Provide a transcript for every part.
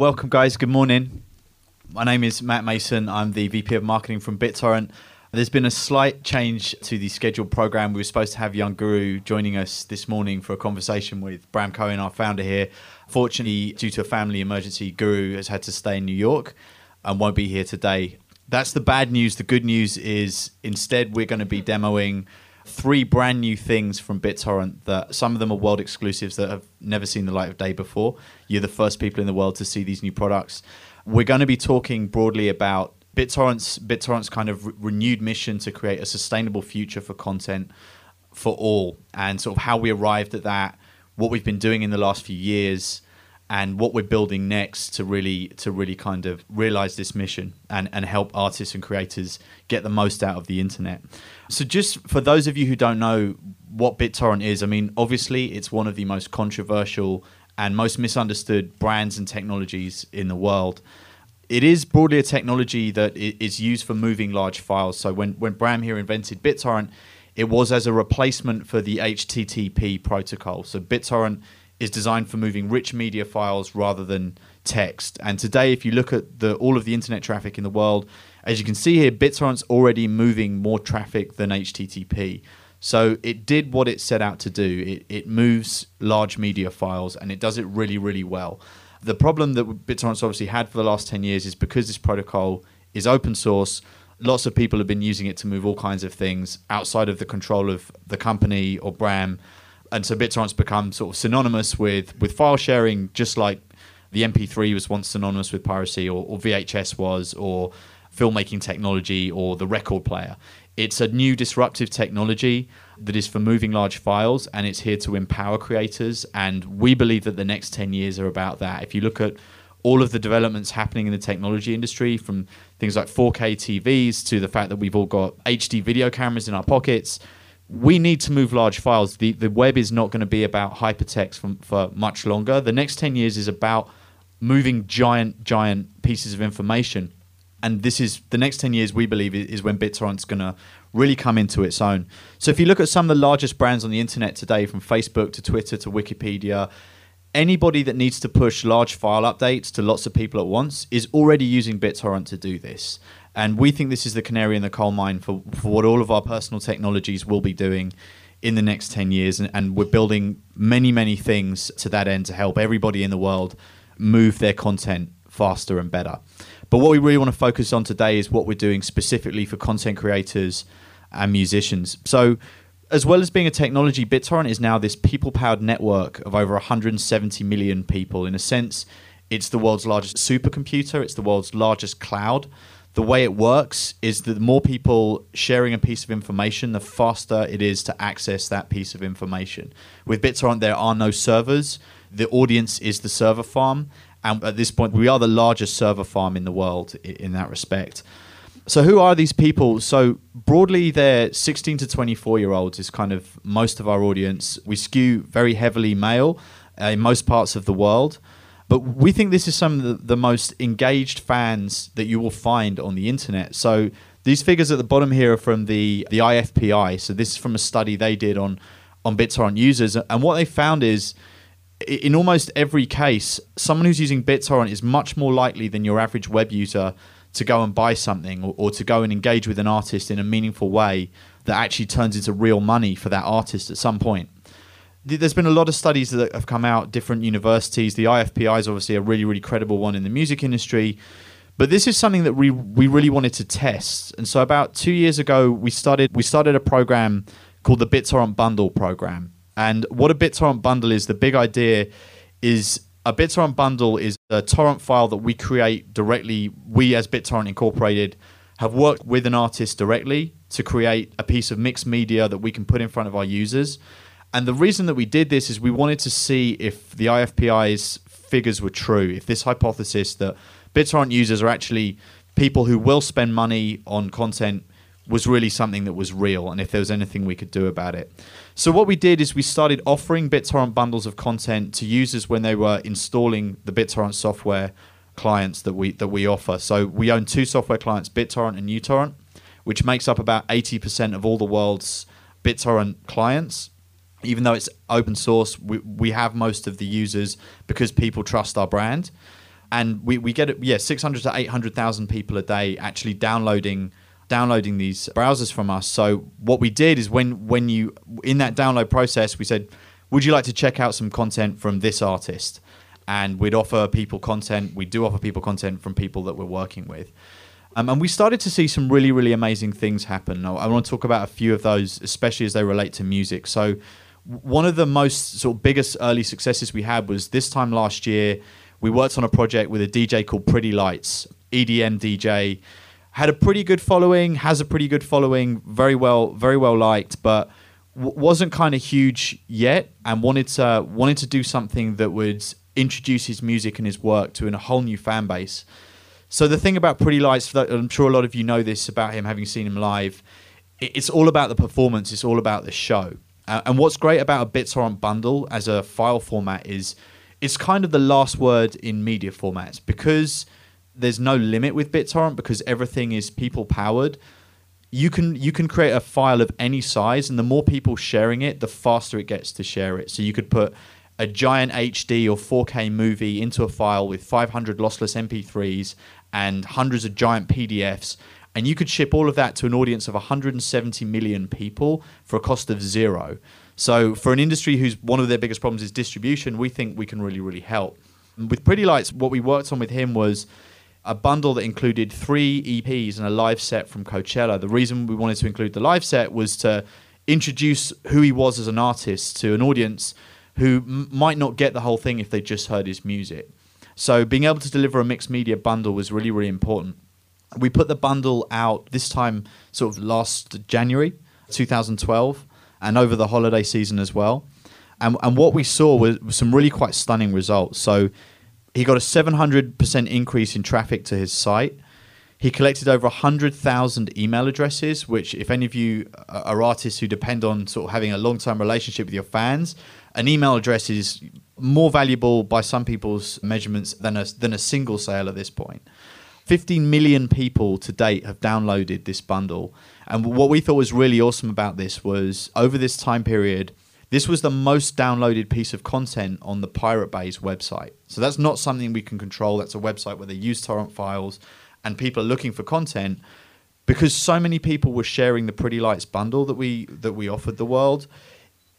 Welcome, guys. Good morning. My name is Matt Mason. I'm the VP of Marketing from BitTorrent. There's been a slight change to the scheduled program. We were supposed to have Young Guru joining us this morning for a conversation with Bram Cohen, our founder here. Fortunately, due to a family emergency, Guru has had to stay in New York and won't be here today. That's the bad news. The good news is instead, we're going to be demoing three brand new things from BitTorrent that some of them are world exclusives that have never seen the light of day before. You're the first people in the world to see these new products. We're going to be talking broadly about BitTorrent's BitTorrent's kind of re- renewed mission to create a sustainable future for content for all, and sort of how we arrived at that, what we've been doing in the last few years, and what we're building next to really to really kind of realize this mission and and help artists and creators get the most out of the internet. So just for those of you who don't know what BitTorrent is, I mean obviously it's one of the most controversial and most misunderstood brands and technologies in the world it is broadly a technology that is used for moving large files. So when, when Bram here invented BitTorrent, it was as a replacement for the HTTP protocol. So BitTorrent is designed for moving rich media files rather than text. And today, if you look at the, all of the internet traffic in the world, as you can see here, BitTorrent's already moving more traffic than HTTP. So it did what it set out to do. It, it moves large media files and it does it really, really well. The problem that BitTorrent's obviously had for the last 10 years is because this protocol is open source, lots of people have been using it to move all kinds of things outside of the control of the company or Bram. And so BitTorrent's become sort of synonymous with, with file sharing, just like the MP3 was once synonymous with piracy, or, or VHS was, or filmmaking technology, or the record player. It's a new disruptive technology that is for moving large files and it's here to empower creators. And we believe that the next 10 years are about that. If you look at all of the developments happening in the technology industry, from things like 4K TVs to the fact that we've all got HD video cameras in our pockets, we need to move large files. The, the web is not going to be about hypertext for, for much longer. The next 10 years is about moving giant, giant pieces of information. And this is the next 10 years, we believe, is when BitTorrent's going to really come into its own. So if you look at some of the largest brands on the internet today, from Facebook to Twitter to Wikipedia, anybody that needs to push large file updates to lots of people at once is already using BitTorrent to do this. And we think this is the canary in the coal mine for, for what all of our personal technologies will be doing in the next 10 years. And, and we're building many, many things to that end to help everybody in the world move their content faster and better. But what we really want to focus on today is what we're doing specifically for content creators and musicians. So, as well as being a technology, BitTorrent is now this people powered network of over 170 million people. In a sense, it's the world's largest supercomputer, it's the world's largest cloud. The way it works is that the more people sharing a piece of information, the faster it is to access that piece of information. With BitTorrent, there are no servers. The audience is the server farm. And at this point, we are the largest server farm in the world in that respect. So, who are these people? So, broadly, they're 16 to 24 year olds, is kind of most of our audience. We skew very heavily male uh, in most parts of the world. But we think this is some of the, most engaged fans that you will find on the internet. So, these figures at the bottom here are from the, the IFPI. So, this is from a study they did on, on BitTorrent users. And what they found is in almost every case, someone who's using BitTorrent is much more likely than your average web user to go and buy something or, or, to go and engage with an artist in a meaningful way that actually turns into real money for that artist at some point. There's been a lot of studies that have come out, different universities. The IFPI is obviously a really, really credible one in the music industry. But this is something that we, we really wanted to test. And so about two years ago, we started we started a program called the BitTorrent Bundle program. And what a BitTorrent bundle is, the big idea is a BitTorrent bundle is a torrent file that we create directly. We, as BitTorrent Incorporated, have worked with an artist directly to create a piece of mixed media that we can put in front of our users. And the reason that we did this is we wanted to see if the IFPI's figures were true, if this hypothesis that BitTorrent users are actually people who will spend money on content was really something that was real and if there was anything we could do about it. So what we did is we started offering BitTorrent bundles of content to users when they were installing the BitTorrent software clients that we that we offer. So we own two software clients, BitTorrent and uTorrent, which makes up about 80% of all the world's BitTorrent clients. Even though it's open source, we, we have most of the users because people trust our brand. and we, we get yeah 600 to 800,000 people a day actually downloading downloading these browsers from us. So what we did is when when you in that download process, we said, would you like to check out some content from this artist? And we'd offer people content. We do offer people content from people that we're working with. Um, and we started to see some really, really amazing things happen. I, I want to talk about a few of those, especially as they relate to music. So, one of the most sort of biggest early successes we had was this time last year. We worked on a project with a DJ called Pretty Lights, EDM DJ had a pretty good following, has a pretty good following, very well, very well liked, but w- wasn't kind of huge yet, and wanted to wanted to do something that would introduce his music and his work to a whole new fan base. So the thing about Pretty Lights, I'm sure a lot of you know this about him, having seen him live. It's all about the performance. It's all about the show. Uh, and what's great about a BitTorrent bundle as a file format is it's kind of the last word in media formats because there's no limit with BitTorrent because everything is people powered. You can you can create a file of any size, and the more people sharing it, the faster it gets to share it. So you could put a giant HD or 4K movie into a file with 500 lossless MP3s and hundreds of giant PDFs, and you could ship all of that to an audience of 170 million people for a cost of zero. So for an industry whose one of their biggest problems is distribution, we think we can really really help. With Pretty Lights, what we worked on with him was a bundle that included three EPs and a live set from Coachella. The reason we wanted to include the live set was to introduce who he was as an artist to an audience who m- might not get the whole thing if they just heard his music. So being able to deliver a mixed media bundle was really, really important. We put the bundle out this time, sort of last January 2012, and over the holiday season as well. And, and what we saw was, was some really quite stunning results. So he got a 700% increase in traffic to his site. He collected over 100,000 email addresses, which, if any of you are artists who depend on sort of having a long term relationship with your fans, an email address is more valuable by some people's measurements than a, than a single sale at this point. 15 million people to date have downloaded this bundle. And what we thought was really awesome about this was over this time period, this was the most downloaded piece of content on the Pirate Bay's website. So that's not something we can control. That's a website where they use torrent files and people are looking for content because so many people were sharing the Pretty Lights bundle that we that we offered the world.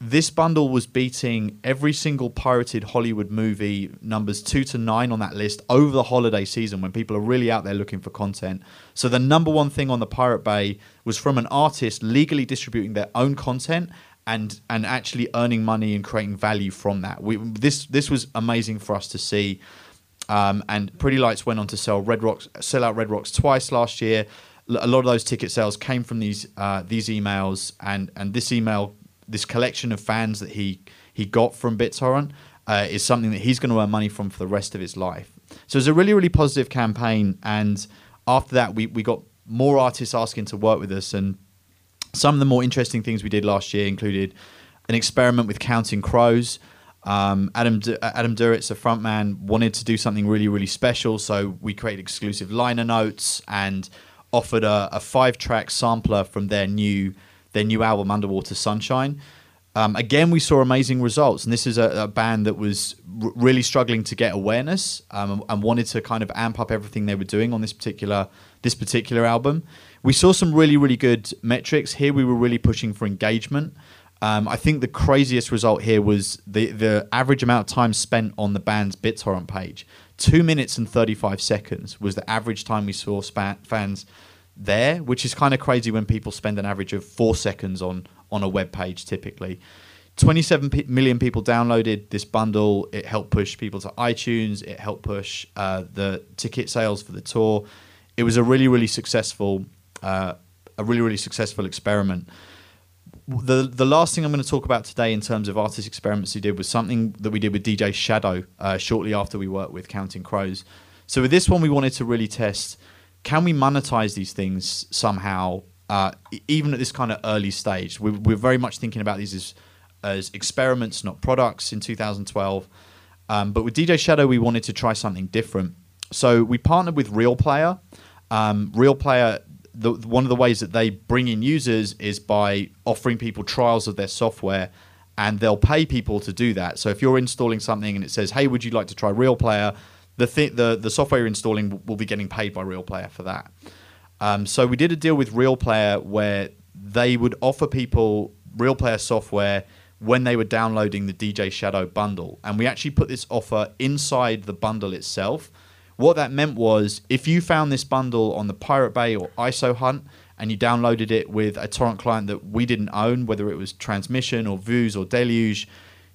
This bundle was beating every single pirated Hollywood movie numbers 2 to 9 on that list over the holiday season when people are really out there looking for content. So the number one thing on the Pirate Bay was from an artist legally distributing their own content and and actually earning money and creating value from that. We this this was amazing for us to see. Um, and Pretty Lights went on to sell Red Rocks, sell out Red Rocks twice last year. A lot of those ticket sales came from these uh, these emails and and this email, this collection of fans that he he got from BitTorrent uh, is something that he's going to earn money from for the rest of his life. So it's a really really positive campaign. And after that, we we got more artists asking to work with us and some of the more interesting things we did last year included an experiment with counting crows. Um, Adam D- Adam Duritz, a frontman, wanted to do something really really special, so we created exclusive liner notes and offered a, a five track sampler from their new their new album Underwater Sunshine. Um, again, we saw amazing results, and this is a, a band that was r- really struggling to get awareness um, and wanted to kind of amp up everything they were doing on this particular this particular album. We saw some really, really good metrics. Here we were really pushing for engagement. Um, I think the craziest result here was the, the average amount of time spent on the band's BitTorrent page. Two minutes and 35 seconds was the average time we saw spa- fans there, which is kind of crazy when people spend an average of four seconds on, on a web page typically. 27 p- million people downloaded this bundle. It helped push people to iTunes. It helped push uh, the ticket sales for the tour. It was a really, really successful uh, a really really successful experiment. The the last thing I'm going to talk about today in terms of artist experiments we did was something that we did with DJ Shadow uh, shortly after we worked with Counting Crows. So with this one, we wanted to really test: can we monetize these things somehow, uh, even at this kind of early stage? We're, we're very much thinking about these as as experiments, not products. In 2012, um, but with DJ Shadow, we wanted to try something different. So we partnered with Real Player. Um, Real Player the, one of the ways that they bring in users is by offering people trials of their software and they'll pay people to do that. So if you're installing something and it says, "Hey, would you like to try Real Player?" The th- the the software you're installing will be getting paid by Real Player for that. Um, so we did a deal with Real Player where they would offer people Real Player software when they were downloading the DJ Shadow bundle, and we actually put this offer inside the bundle itself. What that meant was if you found this bundle on the Pirate Bay or ISO Hunt and you downloaded it with a torrent client that we didn't own, whether it was Transmission or Vuze or Deluge,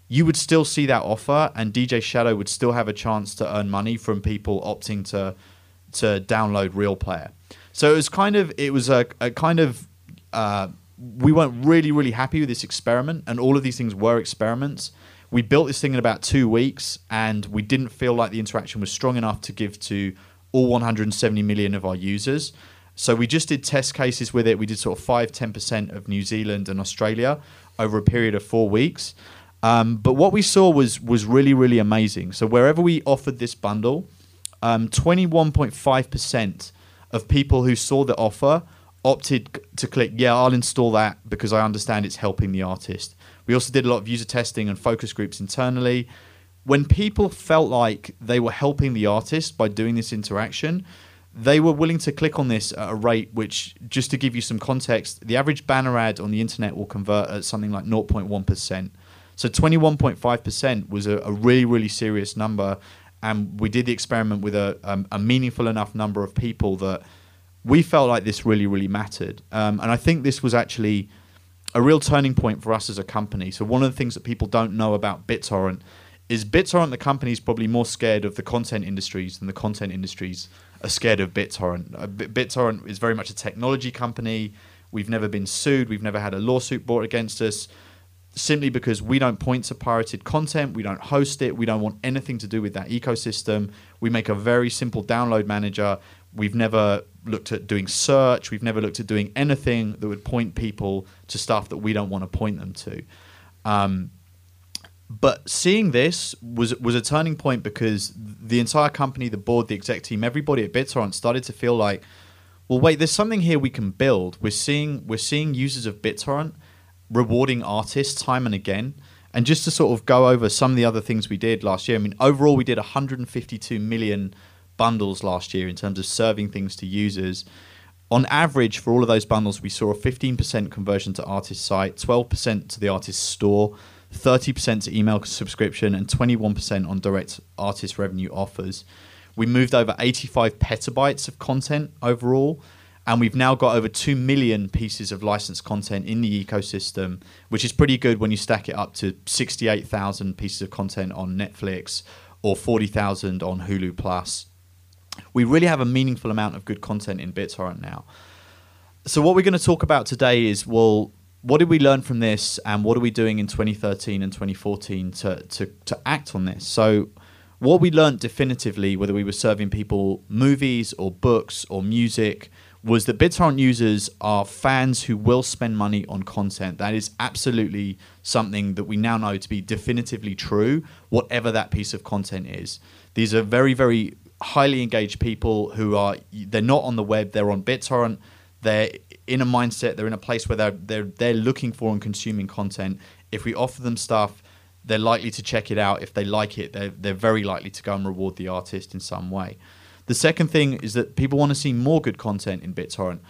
you would still see that offer, and DJ Shadow would still have a chance to earn money from people opting to to download Real Player. So it was kind of it was a, a kind of uh, we weren't really really happy with this experiment, and all of these things were experiments. We built this thing in about two weeks, and we didn't feel like the interaction was strong enough to give to all 170 million of our users. So we just did test cases with it. We did sort of 5 10% of New Zealand and Australia over a period of four weeks. Um, but what we saw was was really really amazing. So wherever we offered this bundle, um, 21.5% of people who saw the offer opted to click yeah I'll install that because I understand it's helping the artist. We also did a lot of user testing and focus groups internally. When people felt like they were helping the artist by doing this interaction, they were willing to click on this at a rate which, just to give you some context, the average banner ad on the internet will convert at something like 0.1%. So 21.5% was a, a really, really serious number. And we did the experiment with a, um, a meaningful enough number of people that we felt like this really, really mattered. Um, and I think this was actually a real turning point for us as a company. So one of the things that people don't know about BitTorrent is BitTorrent, the company, is probably more scared of the content industries than the content industries are scared of BitTorrent. Uh, BitTorrent is very much a technology company. We've never been sued. We've never had a lawsuit brought against us simply because we don't point to pirated content, we don't host it, we don't want anything to do with that ecosystem. We make a very simple download manager. We've never looked at doing search, we've never looked at doing anything that would point people to stuff that we don't want to point them to. Um, but seeing this was was a turning point because the entire company, the board, the exec team, everybody at BitTorrent started to feel like, well, wait, there's something here we can build. We're seeing we're seeing users of BitTorrent rewarding artists time and again. And just to sort of go over some of the other things we did last year, I mean, overall we did 152 million bundles last year in terms of serving things to users. On average, for all of those bundles, we saw a 15% conversion to artist site, 12% to the artist store, 30% to email subscription, and 21% on direct artist revenue offers. We moved over 85 petabytes of content overall, and we've now got over 2 million pieces of licensed content in the ecosystem, which is pretty good when you stack it up to 68,000 pieces of content on Netflix or 40,000 on Hulu Plus. We really have a meaningful amount of good content in BitTorrent now. So, what we're going to talk about today is well, what did we learn from this and what are we doing in 2013 and 2014 to, to, to act on this? So, what we learned definitively, whether we were serving people movies or books or music, was that BitTorrent users are fans who will spend money on content. That is absolutely something that we now know to be definitively true, whatever that piece of content is. These are very, very highly engaged people who are, they're not on the web, they're on BitTorrent they're in a mindset, they're in a place where they're they're they're looking for and consuming content. If we offer them stuff, they're likely to check it out. If they like it, they're they're very likely to go and reward the artist in some way. The second thing is that people want to see more good content in BitTorrent.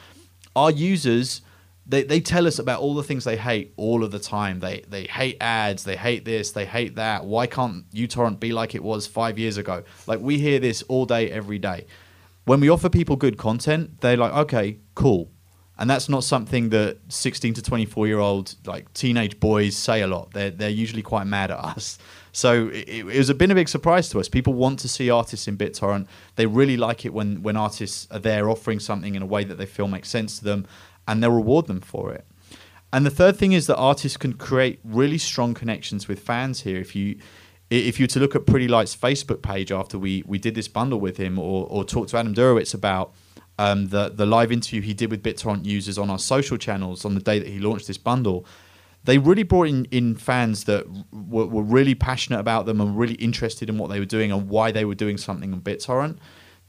Our users they, they tell us about all the things they hate all of the time. They they hate ads, they hate this, they hate that. Why can't uTorrent be like it was five years ago? Like we hear this all day, every day when we offer people good content, they're like, okay, cool. And that's not something that 16 to 24 year old like teenage boys say a lot. They're, they're usually quite mad at us. So it, it was a been a big surprise to us. People want to see artists in BitTorrent. They really like it when, when artists are there offering something in a way that they feel makes sense to them and they'll reward them for it. And the third thing is that artists can create really strong connections with fans here. If you if you were to look at Pretty Light's Facebook page after we we did this bundle with him, or or talk to Adam Duritz about um, the the live interview he did with BitTorrent users on our social channels on the day that he launched this bundle, they really brought in, in fans that were, were really passionate about them and really interested in what they were doing and why they were doing something on BitTorrent.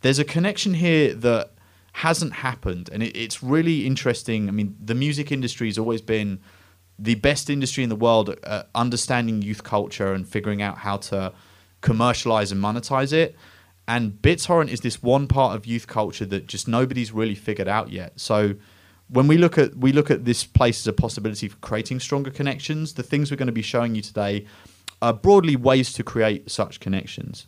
There's a connection here that hasn't happened, and it, it's really interesting. I mean, the music industry has always been the best industry in the world at understanding youth culture and figuring out how to commercialize and monetize it. And BitTorrent is this one part of youth culture that just nobody's really figured out yet. So when we look at we look at this place as a possibility for creating stronger connections, the things we're going to be showing you today are broadly ways to create such connections.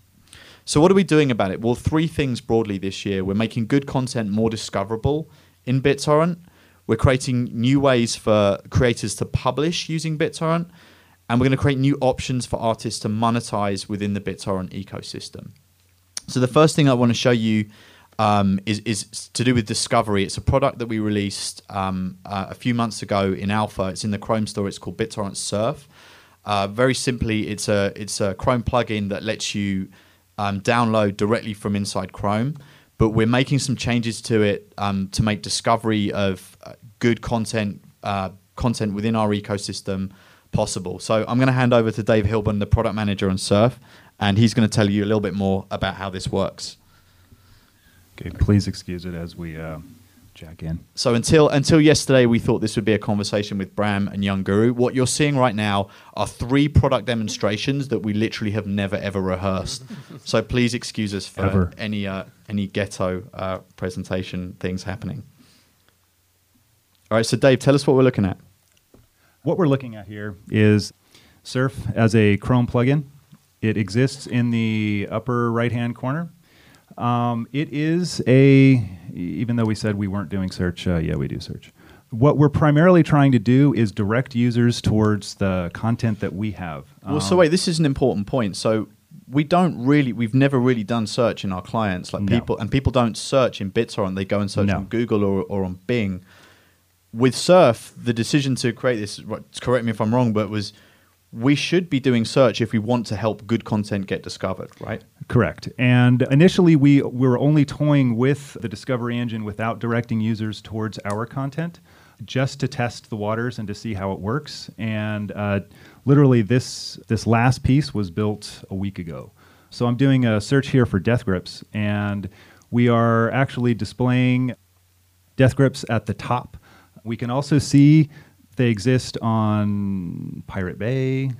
So what are we doing about it? Well, three things broadly this year. We're making good content more discoverable in BitTorrent. We're creating new ways for creators to publish using BitTorrent, and we're going to create new options for artists to monetize within the BitTorrent ecosystem. So the first thing I want to show you um, is, is to do with discovery. It's a product that we released um, uh, a few months ago in alpha. It's in the Chrome store. It's called BitTorrent Surf. Uh, very simply, it's a it's a Chrome plugin that lets you um, download directly from inside Chrome. But we're making some changes to it um, to make discovery of uh, good content uh, content within our ecosystem possible. So I'm going to hand over to Dave Hilburn, the product manager on Surf, and he's going to tell you a little bit more about how this works. Okay, please excuse it as we uh, jack in. So until until yesterday, we thought this would be a conversation with Bram and Young Guru. What you're seeing right now are three product demonstrations that we literally have never ever rehearsed. so please excuse us for Ever. any uh, any ghetto uh, presentation things happening. All right, so Dave, tell us what we're looking at. What we're looking at here is Surf as a Chrome plugin. It exists in the upper right hand corner. Um, it is a, even though we said we weren't doing search, uh, yeah, we do search. What we're primarily trying to do is direct users towards the content that we have. Well, so Um, wait, this is an important point. So we don't really, we've never really done search in our clients. Like No. people, and people don't search in BitTorrent. They go and search No. on Google or, or on Bing. With Surf, the decision to create this, correct me if I'm wrong, but was we should be doing search if we want to help good content get discovered, right? Correct. And initially, we, we were only toying with the Discovery Engine without directing users towards our content, just to test the waters and to see how it works. And uh, literally, this this last piece was built a week ago. So I'm doing a search here for death grips, and we are actually displaying death grips at the top. We can also see they exist on Pirate Bay,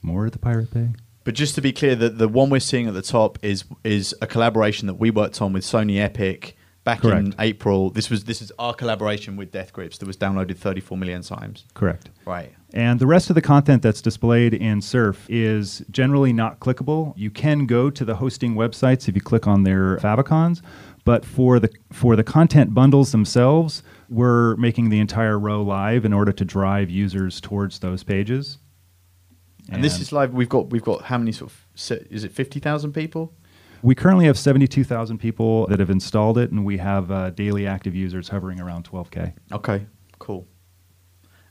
more at the Pirate Bay. But just to be clear, the, the one we're seeing at the top is is a collaboration that we worked on with Sony Epic back in April. This was this is our collaboration with Death Grips that was downloaded 34 million times. Correct. Right. And the rest of the content that's displayed in Surf is generally not clickable. You can go to the hosting websites if you click on their favicons, but for the for the content bundles themselves, we're making the entire row live in order to drive users towards those pages. And, this is live. We've got we've got how many sort of is it 50,000 people? we currently have 72,000 people that have installed it, and we have uh, daily active users hovering around 12k. Okay, cool.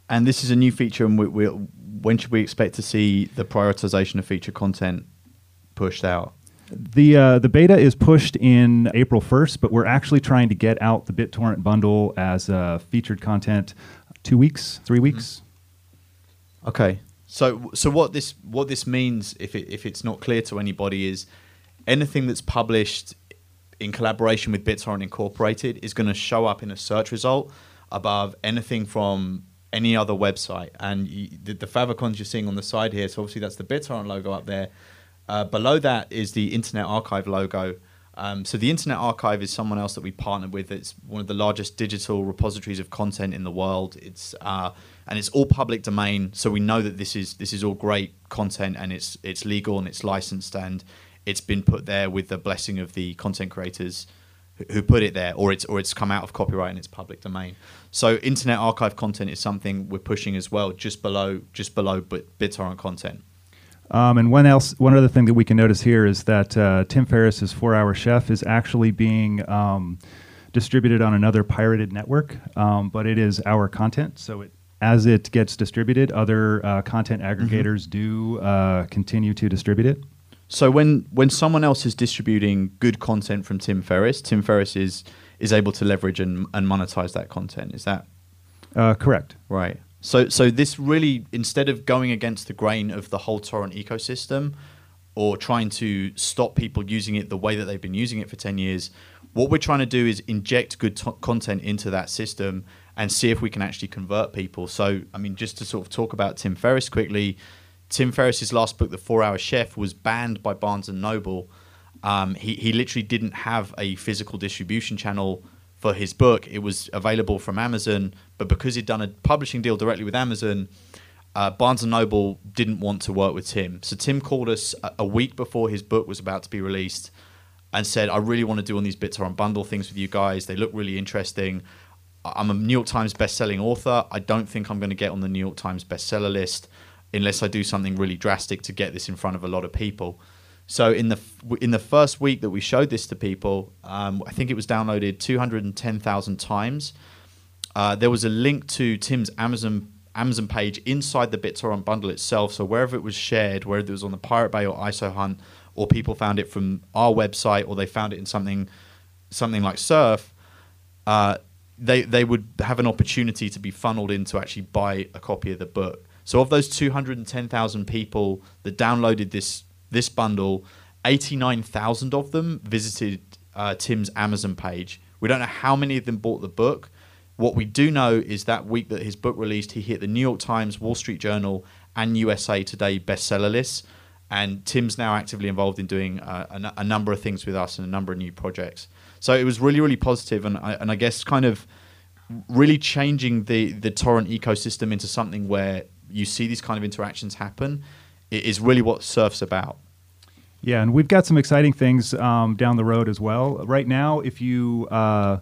And this is a new feature, and we, we when should we expect to see the prioritization of feature content pushed out? The uh, the beta is pushed in April 1st, but we're actually trying to get out the BitTorrent bundle as uh, featured content two weeks, three weeks. Okay. So so what this what this means if it if it's not clear to anybody is anything that's published in collaboration with BitTorrent Incorporated is going to show up in a search result above anything from any other website. And you, the, the favicons you're seeing on the side here, so obviously that's the BitTorrent logo up there. Uh, below that is the Internet Archive logo. Um, so the Internet Archive is someone else that we partnered with. It's one of the largest digital repositories of content in the world. It's uh, and it's all public domain, so we know that this is this is all great content and it's it's legal and it's licensed and it's been put there with the blessing of the content creators who- put it there, or it's or it's come out of copyright and it's public domain. So Internet Archive content is something we're pushing as well, just below just below Bit- BitTorrent content. Um, and one else, one other thing that we can notice here is that uh, Tim Ferriss's Four Hour Chef is actually being um, distributed on another pirated network, um, but it is our content. So it, as it gets distributed, other uh, content aggregators do uh, continue to distribute it. So when when someone else is distributing good content from Tim Ferriss, Tim Ferriss is is able to leverage and, and monetize that content. Is that Uh, correct. right? So so this really instead of going against the grain of the whole torrent ecosystem or trying to stop people using it the way that they've been using it for 10 years, what we're trying to do is inject good content into that system and see if we can actually convert people. So, I mean, just to sort of talk about Tim Ferriss quickly, Tim Ferriss's last book, The Four Hour Chef, was banned by Barnes and Noble. Um, he he literally didn't have a physical distribution channel for his book. It was available from Amazon, but because he'd done a publishing deal directly with Amazon, uh, Barnes and Noble didn't want to work with Tim. So Tim called us a, a week before his book was about to be released and said, "I really want to do on these BitTorrent bundle things with you guys. They look really interesting. I'm a New York Times best-selling author. I don't think I'm going to get on the New York Times bestseller list unless I do something really drastic to get this in front of a lot of people." So in the in the first week that we showed this to people, um, I think it was downloaded 210,000 times. Uh, there was a link to Tim's Amazon Amazon page inside the BitTorrent bundle itself. So wherever it was shared, whether it was on the Pirate Bay or ISO Hunt, or people found it from our website, or they found it in something something like Surf, uh, they they would have an opportunity to be funneled in to actually buy a copy of the book. So of those 210,000 people that downloaded this this bundle, 89,000 of them visited uh, Tim's Amazon page. We don't know how many of them bought the book. What we do know is that week that his book released, he hit the New York Times, Wall Street Journal, and USA Today bestseller lists. And Tim's now actively involved in doing uh, a, a, number of things with us and a number of new projects. So it was really, really positive, and I, and I guess kind of really changing the the torrent ecosystem into something where you see these kind of interactions happen is really what Surf's about. Yeah, and we've got some exciting things um, down the road as well. Right now, if you uh,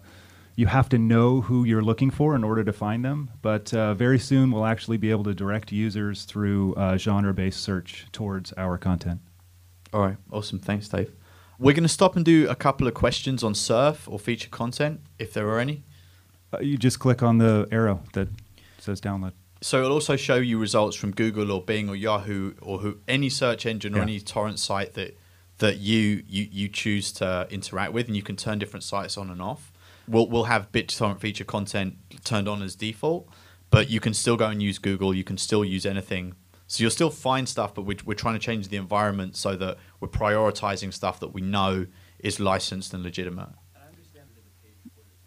you have to know who you're looking for in order to find them, but uh, very soon we'll actually be able to direct users through uh, genre-based search towards our content. All right, awesome. Thanks, Dave. We're going to stop and do a couple of questions on Surf or feature content, if there are any. Uh, you just click on the arrow that says download. So it'll also show you results from Google or Bing or Yahoo or who, any search engine or any torrent site that that you, you you choose to interact with, and you can turn different sites on and off. We'll we'll have BitTorrent feature content turned on as default, but you can still go and use Google. You can still use anything. So you'll still find stuff, but we're, we're trying to change the environment so that we're prioritizing stuff that we know is licensed and legitimate.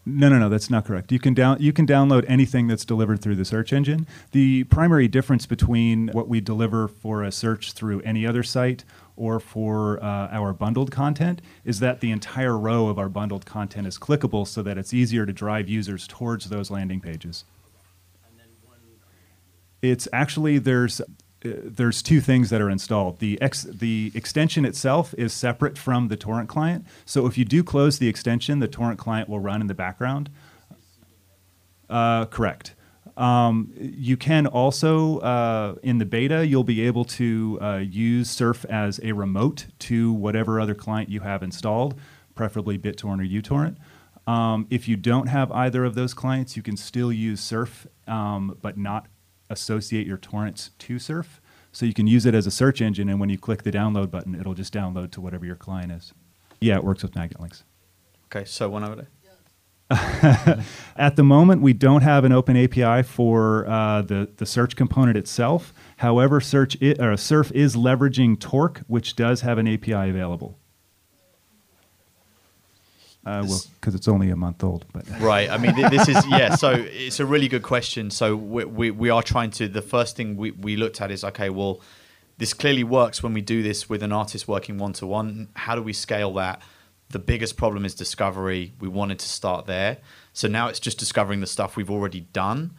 No, no, no, that's not correct. You can down you can download anything that's delivered through the search engine. The primary difference between what we deliver for a search through any other site or for uh, our bundled content is that the entire row of our bundled content is clickable so that it's easier to drive users towards those landing pages. It's actually there's there's two things that are installed. The ex, the extension itself is separate from the torrent client. So if you do close the extension, the torrent client will run in the background. Uh, correct. Um, you can also, uh, in the beta, you'll be able to uh, use Surf as a remote to whatever other client you have installed, preferably BitTorrent or uTorrent. Um, if you don't have either of those clients, you can still use Surf, um, but not associate your torrents to Surf. So you can use it as a search engine, and when you click the download button, it'll just download to whatever your client is. Yeah, it works with magnet links. Okay, so one over there. At the moment, we don't have an open API for uh, the, the search component itself. However, search it, or Surf is leveraging Torque, which does have an API available. Uh, well, because it's only a month old, but right. I mean, this is yeah. So it's a really good question. So we, we, we are trying to. The first thing we, we looked at is okay. Well, this clearly works when we do this with an artist working one to one. How do we scale that? the biggest problem is discovery. We wanted to start there. So now it's just discovering the stuff we've already done.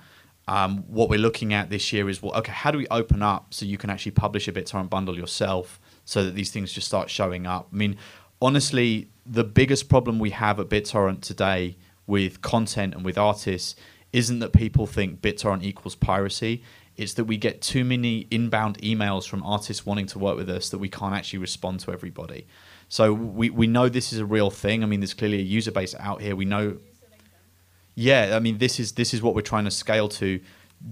Um, what we're looking at this year is, well, okay, how do we open up so you can actually publish a BitTorrent bundle yourself so that these things just start showing up? I mean, honestly, the biggest problem we have at BitTorrent today with content and with artists isn't that people think BitTorrent equals piracy. It's that we get too many inbound emails from artists wanting to work with us that we can't actually respond to everybody. So we, we know this is a real thing. I mean, there's clearly a user base out here. We know. Yeah, I mean, this is this is what we're trying to scale to.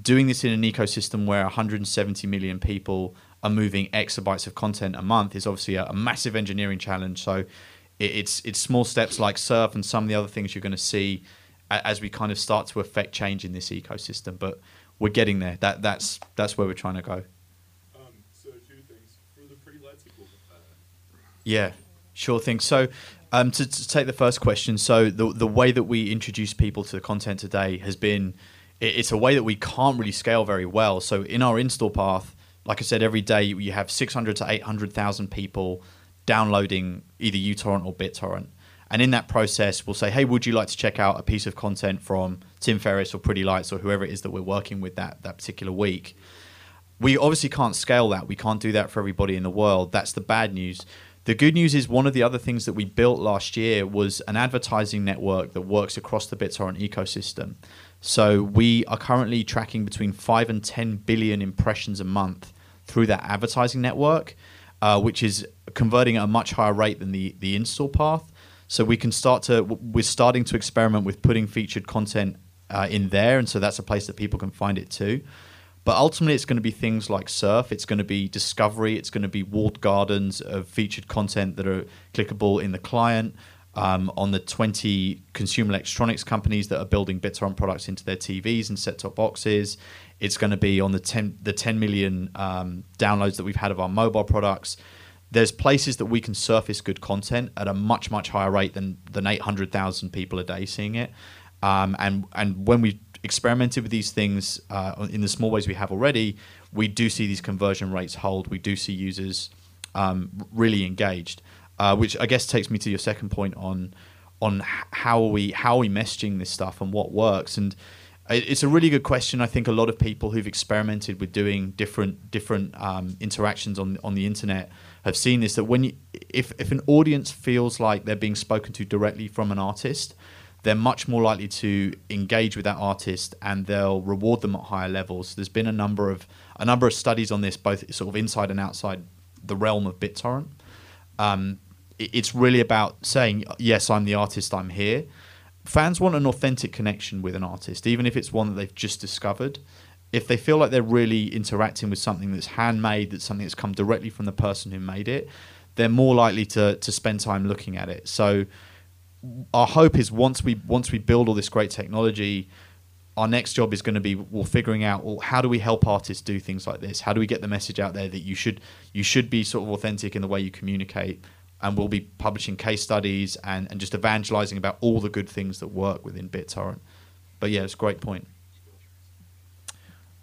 Doing this in an ecosystem where 170 million people are moving exabytes of content a month is obviously a, a massive engineering challenge. So it, it's it's small steps like Surf and some of the other things you're going to see as we kind of start to affect change in this ecosystem. But we're getting there. That that's that's where we're trying to go. Um, so two things for the pretty lexical. Uh, yeah. Sure thing. So, um, to, to, take the first question, so the the way that we introduce people to the content today has been, it, it's a way that we can't really scale very well. So in our install path, like I said, every day you have 600 to 800,000 people downloading either uTorrent or BitTorrent. And in that process, we'll say, hey, would you like to check out a piece of content from Tim Ferriss or Pretty Lights or whoever it is that we're working with that, that particular week? We obviously can't scale that. We can't do that for everybody in the world. That's the bad news. The good news is one of the other things that we built last year was an advertising network that works across the BitTorrent ecosystem. So we are currently tracking between 5 and 10 billion impressions a month through that advertising network, uh, which is converting at a much higher rate than the, the install path. So we can start to, we're starting to experiment with putting featured content uh, in there. And so that's a place that people can find it too. But ultimately, it's going to be things like surf. It's going to be discovery. It's going to be walled gardens of featured content that are clickable in the client. Um, on the 20 consumer electronics companies that are building BitTorrent products into their TVs and set-top boxes. It's going to be on the 10 the 10 million um, downloads that we've had of our mobile products. There's places that we can surface good content at a much much higher rate than than 800,000 people a day seeing it. Um, and and when we experimented with these things uh, in the small ways we have already, we do see these conversion rates hold. We do see users um, really engaged, uh, which I guess takes me to your second point on on how are we how are we messaging this stuff and what works. And it's a really good question. I think a lot of people who've experimented with doing different different um, interactions on on the internet have seen this. That when you, if if an audience feels like they're being spoken to directly from an artist, they're much more likely to engage with that artist and they'll reward them at higher levels. There's been a number of a number of studies on this, both sort of inside and outside the realm of BitTorrent. Um, it, it's really about saying, "Yes, I'm the artist. I'm here." Fans want an authentic connection with an artist, even if it's one that they've just discovered. If they feel like they're really interacting with something that's handmade, that's something that's come directly from the person who made it, they're more likely to to spend time looking at it. So our hope is once we once we build all this great technology, our next job is going to be well figuring out well how do we help artists do things like this? How do we get the message out there that you should you should be sort of authentic in the way you communicate? And we'll be publishing case studies and, and just evangelizing about all the good things that work within BitTorrent. But yeah, it's a great point.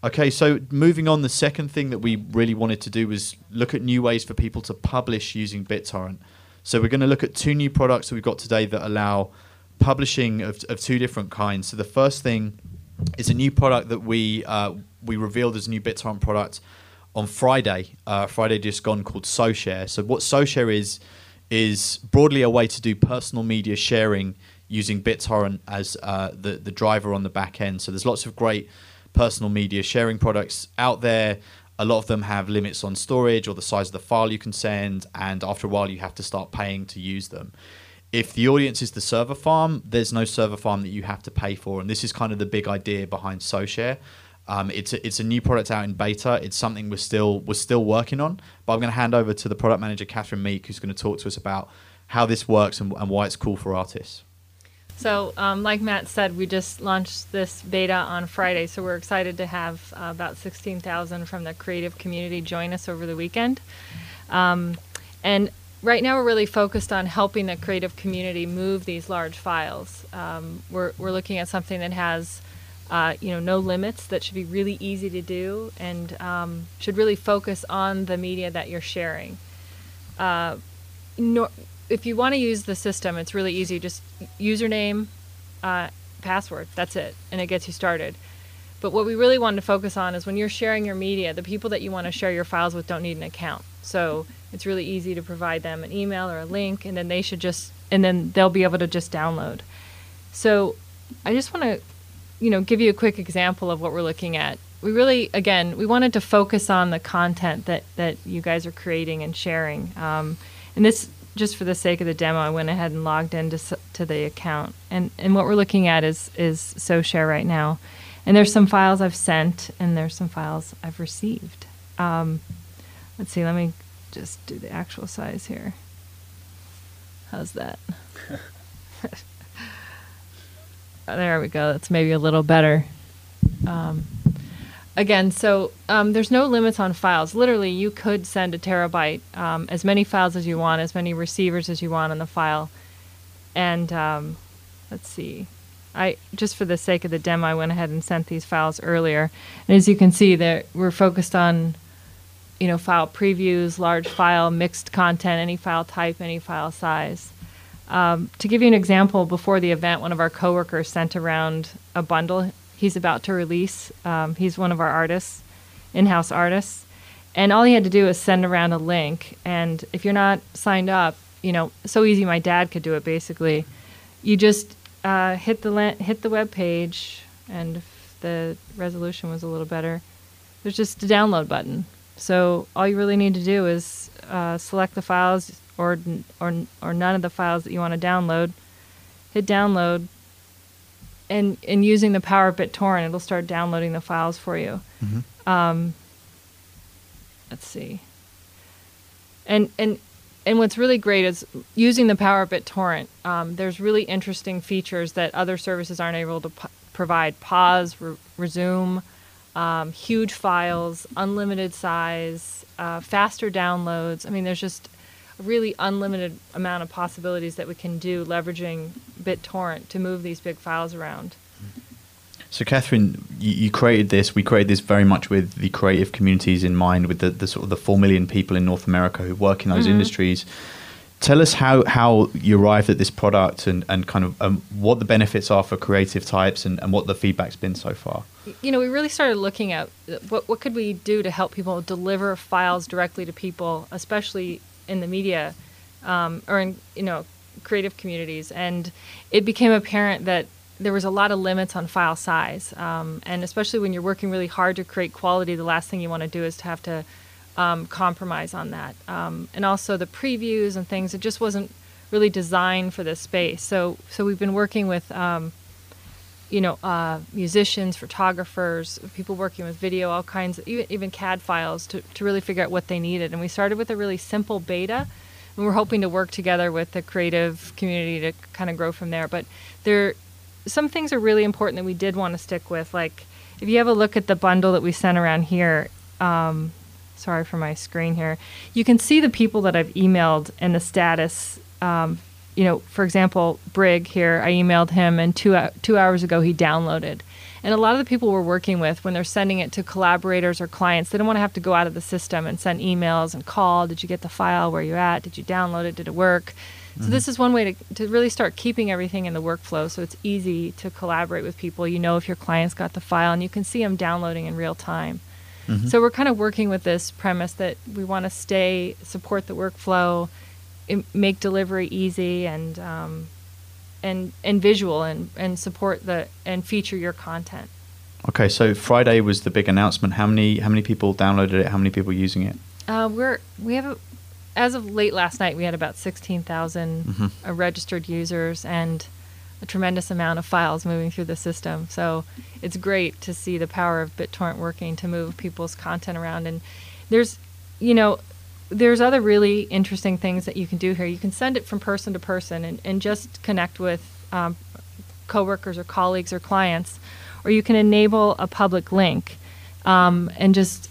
Okay, so moving on, the second thing that we really wanted to do was look at new ways for people to publish using BitTorrent. So we're going to look at two new products that we've got today that allow publishing of, of two different kinds. So the first thing is a new product that we uh, we revealed as a new BitTorrent product on Friday. Uh, Friday just gone called SoShare. So what SoShare is is broadly a way to do personal media sharing using BitTorrent as uh, the the driver on the back end. So there's lots of great personal media sharing products out there. A lot of them have limits on storage or the size of the file you can send, and after a while, you have to start paying to use them. If the audience is the server farm, there's no server farm that you have to pay for, and this is kind of the big idea behind SoShare. Um, it's a, it's a new product out in beta. It's something we're still we're still working on. But I'm going to hand over to the product manager, Catherine Meek, who's going to talk to us about how this works and, and why it's cool for artists. So, um, like Matt said, we just launched this beta on Friday, so we're excited to have uh, about 16,000 from the creative community join us over the weekend. Um, and right now, we're really focused on helping the creative community move these large files. Um, we're, we're looking at something that has uh, you know, no limits that should be really easy to do and um, should really focus on the media that you're sharing. Uh, if you want to use the system, it's really easy. Just username, uh, password. That's it, and it gets you started. But what we really want to focus on is when you're sharing your media, the people that you want to share your files with don't need an account. So it's really easy to provide them an email or a link, and then they should just, and then they'll be able to just download. So I just want to you know, give you a quick example of what we're looking at. We really, again, we wanted to focus on the content that, that you guys are creating and sharing. Um, and this, just for the sake of the demo, I went ahead and logged into to the account. And, and what we're looking at is, is SoShare right now. And there's some files I've sent, and there's some files I've received. Um, let's see, let me just do the actual size here. How's that? there we go. That's maybe a little better. Um, again, so um, there's no limits on files. Literally, you could send a terabyte, um, as many files as you want, as many receivers as you want on the file. And um, let's see. I just for the sake of the demo, I went ahead and sent these files earlier. And as you can see, that we're focused on you know, file previews, large file, mixed content, any file type, any file size. Um, to give you an example, before the event, one of our coworkers sent around a bundle he's about to release. Um, he's one of our artists, in-house artists, and all he had to do was send around a link. And if you're not signed up, you know, so easy. My dad could do it. Basically, you just uh, hit the la- hit the web page, and if the resolution was a little better, there's just a download button. So all you really need to do is uh, select the files or or or none of the files that you want to download. Hit download, and and using the power of BitTorrent, it'll start downloading the files for you. Um, let's see. And and and what's really great is using the power of BitTorrent. Um, there's really interesting features that other services aren't able to p- provide. Pause, re- resume, um, huge files, unlimited size, uh, faster downloads. I mean, there's just really unlimited amount of possibilities that we can do leveraging BitTorrent to move these big files around. So, Catherine, you, you created this. We created this very much with the creative communities in mind, with the, the sort of the four million people in North America who work in those Mhm. industries. Tell us how, how you arrived at this product and, and kind of um, what the benefits are for creative types and, and what the feedback's been so far. you know, we really started looking at what what could we do to help people deliver files directly to people, especially in the media um, or in you know creative communities, and it became apparent that there was a lot of limits on file size, um, and especially when you're working really hard to create quality, the last thing you want to do is to have to um, compromise on that, um, and also the previews and things. It just wasn't really designed for this space. So so we've been working with. You know, uh, musicians, photographers, people working with video, all kinds, of, even, even CAD files to, to really figure out what they needed. And we started with a really simple beta, and we're hoping to work together with the creative community to kind of grow from there. But there, some things are really important that we did want to stick with. Like, if you have a look at the bundle that we sent around here, um, sorry for my screen here, you can see the people that I've emailed and the status. Um, you know, for example, Brig here, I emailed him, and two uh, two hours ago he downloaded. And a lot of the people we're working with, when they're sending it to collaborators or clients, they don't want to have to go out of the system and send emails and call. Did you get the file? Where you at? Did you download it? Did it work? So this mm-hmm. is one way to, to really start keeping everything in the workflow, so it's easy to collaborate with people. You know if your client's got the file, and you can see them downloading in real time. Mm-hmm. So we're kind of working with this premise that we want to stay support the workflow, make delivery easy and um, and and visual and and support the and feature your content. Okay, so Friday was the big announcement. How many how many people downloaded it? How many people using it? Uh, we're we have a, as of late last night we had about sixteen Mhm. uh, registered users and a tremendous amount of files moving through the system. So it's great to see the power of BitTorrent working to move people's content around. And there's, you know, there's other really interesting things that you can do here. You can send it from person to person and, and just connect with um, coworkers or colleagues or clients, or you can enable a public link um, and just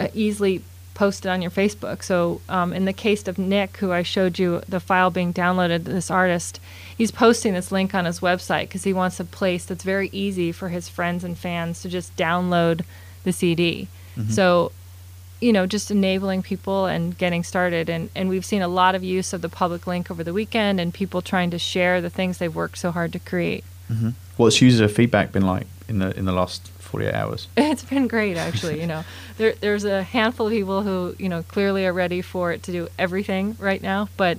uh, easily post it on your Facebook. So, um, in the case of Nick, who I showed you the file being downloaded, this artist, he's posting this link on his website because he wants a place that's very easy for his friends and fans to just download the CD. So, you know, just enabling people and getting started. And, and we've seen a lot of use of the public link over the weekend and people trying to share the things they've worked so hard to create. Mm-hmm. What's user feedback been like in the in the last forty eight hours? It's been great, actually. You know, there, there's a handful of people who, you know, clearly are ready for it to do everything right now, but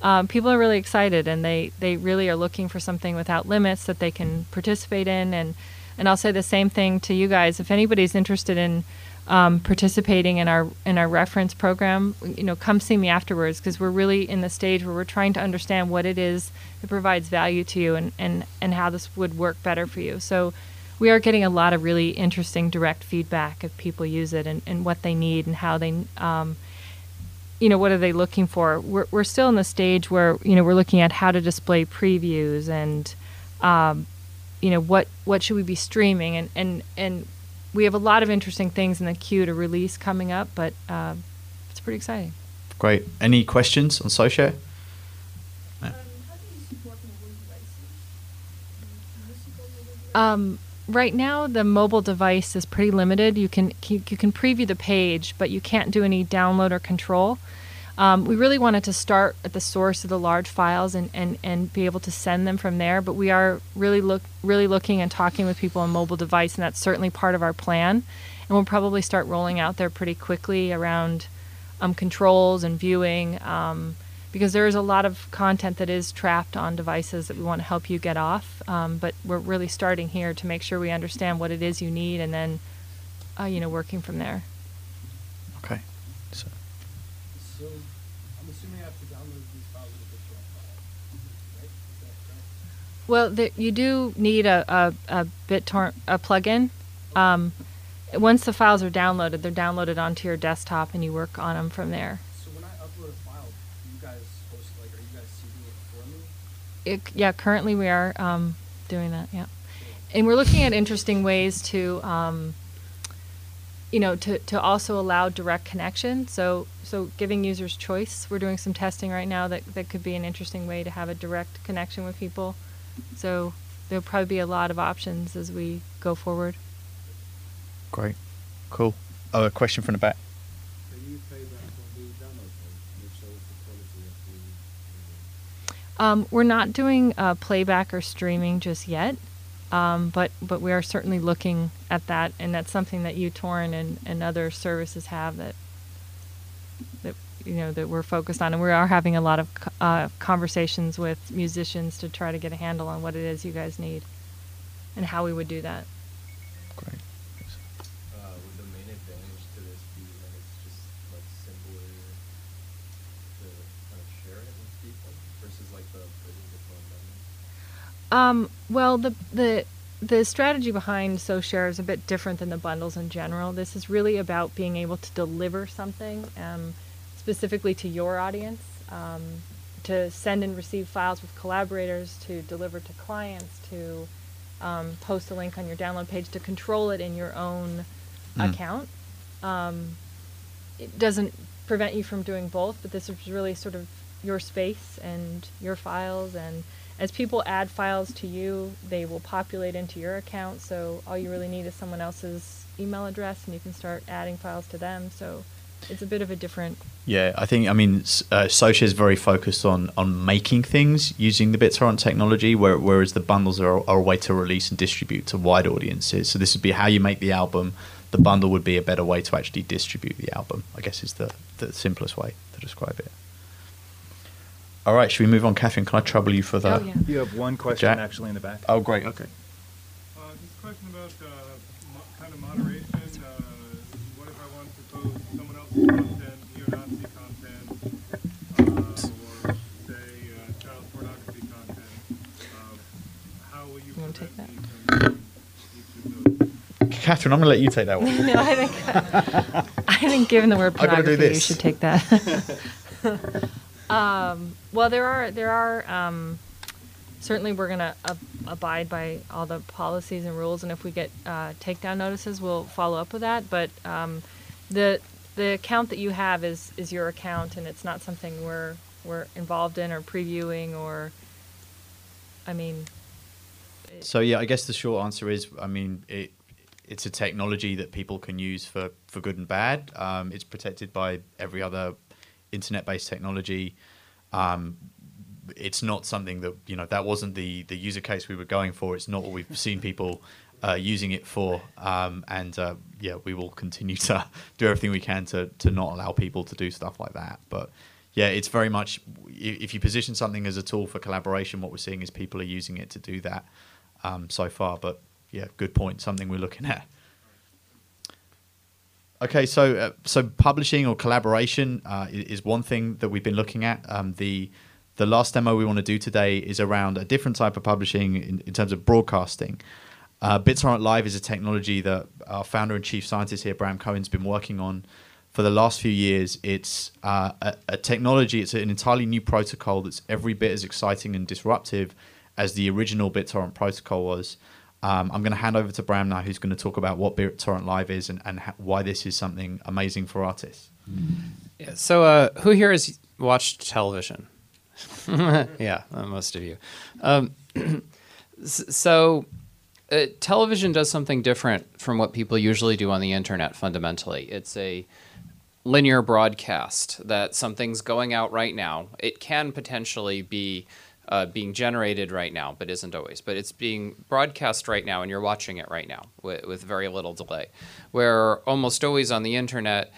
um, people are really excited and they, they really are looking for something without limits that they can participate in. And, and I'll say the same thing to you guys. If anybody's interested in um, participating in our in our reference program, you know, come see me afterwards because we're really in the stage where we're trying to understand what it is that provides value to you and, and, and how this would work better for you. So we are getting a lot of really interesting direct feedback if people use it and, and what they need and how they um, you know what are they looking for we're, we're still in the stage where you know we're looking at how to display previews and um, you know what what should we be streaming and and and we have a lot of interesting things in the queue to release coming up but uh, it's pretty exciting Great. Any questions on social? Um, how do you support mobile devices? Musical mobile devices? um, right now the mobile device is pretty limited. You can you can preview the page, but you can't do any download or control. Um, we really wanted to start at the source of the large files and, and, and be able to send them from there. But we are really look really looking and talking with people on mobile device, and that's certainly part of our plan. And we'll probably start rolling out there pretty quickly around um, controls and viewing, um, because there is a lot of content that is trapped on devices that we want to help you get off. Um, but we're really starting here to make sure we understand what it is you need, and then, uh, you know, working from there. Okay. So, So, I'm assuming I have to download these files with a BitTorrent file, right? Is that correct? Well, the, you do need a, a, a BitTorrent a plugin. Um, once the files are downloaded, they're downloaded onto your desktop, and you work on them from there. So when I upload a file, you guys host, like, are you guys seeding it for me? It, yeah, currently we are um, doing that. Yeah, and we're looking at interesting ways to, um, you know, to, to also allow direct connection. So so giving users choice. We're doing some testing right now that that could be an interesting way to have a direct connection with people. So there'll probably be a lot of options as we go forward. great. Cool. Oh, a question from the back. Can you pay back on the download page? And if so, what's the quality of the? Um, we're not doing uh, playback or streaming just yet, um, but but we are certainly looking at that, and that's something that uTorrent and, and other services have that that you know that we're focused on, and we are having a lot of uh, conversations with musicians to try to get a handle on what it is you guys need, and how we would do that. Great. Uh, would the main advantage to this be that it's just like simpler to kind of share it with people versus like the putting the phone bundle? Um, well, the the the strategy behind SoShare is a bit different than the bundles in general. This is really about being able to deliver something um, specifically to your audience, um, to send and receive files with collaborators, to deliver to clients, to um, post a link on your download page, to control it in your own Mm. account. Um, it doesn't prevent you from doing both, but this is really sort of your space and your files. And as people add files to you, they will populate into your account. So all you really need is someone else's email address, and you can start adding files to them. So it's a bit of a different. Yeah, I think I mean uh, SoShare is very focused on on making things using the BitTorrent technology, where, whereas the bundles are, are a way to release and distribute to wide audiences. So this would be how you make the album. The bundle would be a better way to actually distribute the album. I guess is the the simplest way to describe it. All right, should we move on, Catherine? Can I trouble you for the? Oh, yeah. You have one question Jack? actually in the back. Oh, great. Okay. Uh, just question about, uh, mo- kind of moderation. Uh, what if I want to post someone else's content, neo-Nazi content, uh, or say, uh, child pornography content? Uh, how will you You wanna take prevent me from doing each of those? Catherine, I'm going to let you take that one. no, I think I think given the word I gotta do pornography, you should take that. um, well, there are there are um, certainly we're going to ab- abide by all the policies and rules, and if we get uh, takedown notices, we'll follow up with that. But um, the the account that you have is is your account, and it's not something we're we're involved in or previewing or. I mean, it- So yeah, I guess the short answer is, I mean, it it's a technology that people can use for for good and bad. Um, it's protected by every other internet-based technology. Um, it's not something that you know that wasn't the the user case we were going for. It's not what we've seen people uh, using it for, um, and uh, yeah, we will continue to do everything we can to to not allow people to do stuff like that. But yeah, it's very much if you position something as a tool for collaboration, what we're seeing is people are using it to do that um, so far. But yeah, good point. Something we're looking at. Okay, so uh, so publishing or collaboration uh, is one thing that we've been looking at. Um, the the last demo we want to do today is around a different type of publishing in, in terms of broadcasting. Uh, BitTorrent Live is a technology that our founder and chief scientist here, Bram Cohen's been working on for the last few years. It's uh, a, a technology, it's an entirely new protocol that's every bit as exciting and disruptive as the original BitTorrent protocol was. Um, I'm going to hand over to Bram now, who's going to talk about what BitTorrent Live is and, and ha- why this is something amazing for artists. Yeah, so, uh, who here has watched television? yeah, uh, most of you. Um, so, Uh, television does something different from what people usually do on the internet fundamentally. It's a linear broadcast that something's going out right now. It can potentially be uh, being generated right now, but isn't always. But it's being broadcast right now, and you're watching it right now with, with very little delay. Where almost always on the internet,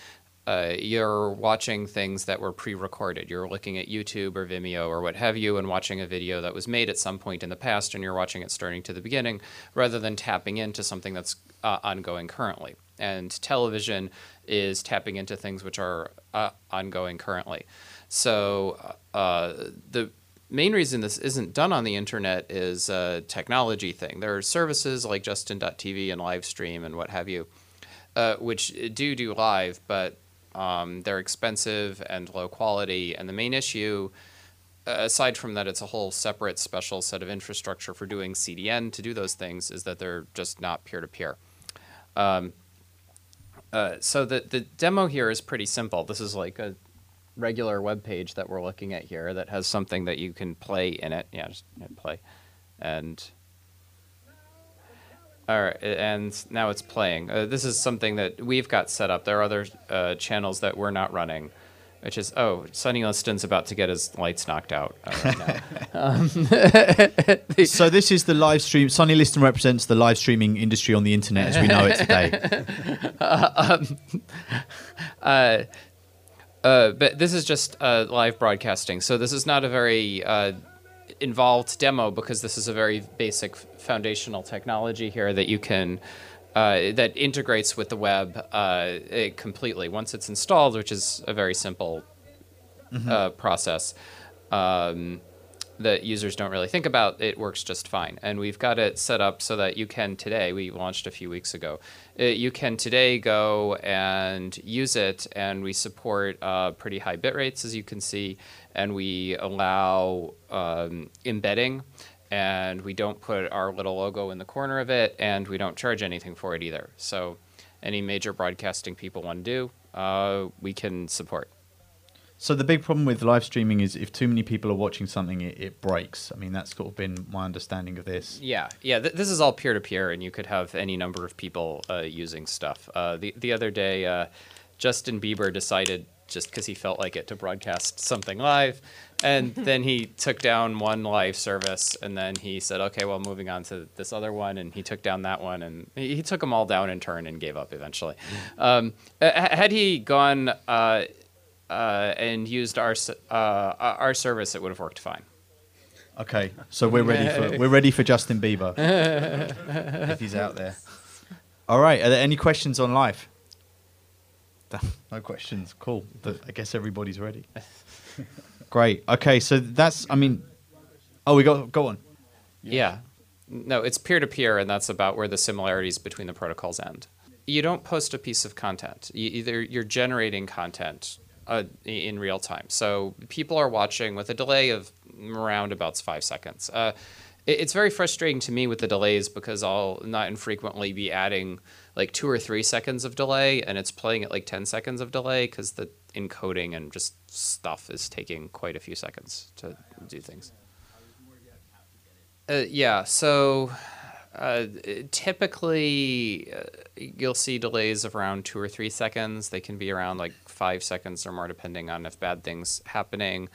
uh, you're watching things that were pre-recorded. You're looking at YouTube or Vimeo or what have you, and watching a video that was made at some point in the past, and you're watching it starting to the beginning, rather than tapping into something that's uh, ongoing currently. And television is tapping into things which are uh, ongoing currently. So uh, the main reason this isn't done on the internet is a technology thing. There are services like Justin.tv and Livestream and what have you, uh, which do do live, but um, they're expensive and low quality. And the main issue, uh, aside from that, it's a whole separate special set of infrastructure for doing CDN to do those things, is that they're just not peer to peer. So the the demo here is pretty simple. This is like a regular web page that we're looking at here that has something that you can play in it. Yeah, just hit play, and all right, and now it's playing. Uh, this is something that we've got set up. There are other uh, channels that we're not running, which is oh, Sonny Liston's about to get his lights knocked out uh, right um, So this is the live stream. Sonny Liston represents the live streaming industry on the internet as we know it today. uh, uh, but this is just uh, live broadcasting. So this is not a very uh, involved demo because this is a very basic foundational technology here that you can uh, that integrates with the web uh, it completely once it's installed, which is a very simple uh, process. Um, that users don't really think about, it works just fine. And we've got it set up so that you can today, we launched a few weeks ago, uh, you can today go and use it, and we support uh, pretty high bit rates, as you can see, and we allow um, embedding, and we don't put our little logo in the corner of it, and we don't charge anything for it either. So any major broadcasting people want to do, uh, we can support. So the big problem with live streaming is if too many people are watching something, it, it breaks. I mean, that's sort of been my understanding of this. Yeah, yeah. Th- this is all peer to peer, and you could have any number of people uh, using stuff. Uh, the the other day, uh, Justin Bieber decided just because he felt like it to broadcast something live, and then he took down one live service, and then he said, "Okay, well, moving on to this other one," and he took down that one, and he, he took them all down in turn and gave up eventually. Um, uh, had he gone. Uh, uh, and used our uh, our service, it would have worked fine. Okay, so we're ready for we're ready for Justin Bieber if he's out there. All right, are there any questions on live? No questions. Cool. I guess everybody's ready. Great. Okay, so that's. I mean, oh, we got go on. Yeah. No, it's peer to peer, and that's about where the similarities between the protocols end. You don't post a piece of content. You, either you're generating content uh, in real time. So people are watching with a delay of around about five seconds. Uh, it- it's very frustrating to me with the delays because I'll not infrequently be adding like two or three seconds of delay, and it's playing at like 10 seconds of delay because the encoding and just stuff is taking quite a few seconds to do things. Uh, yeah, so uh, typically uh, you'll see delays of around two or three seconds. They can be around like five seconds or more, depending on if bad things happening.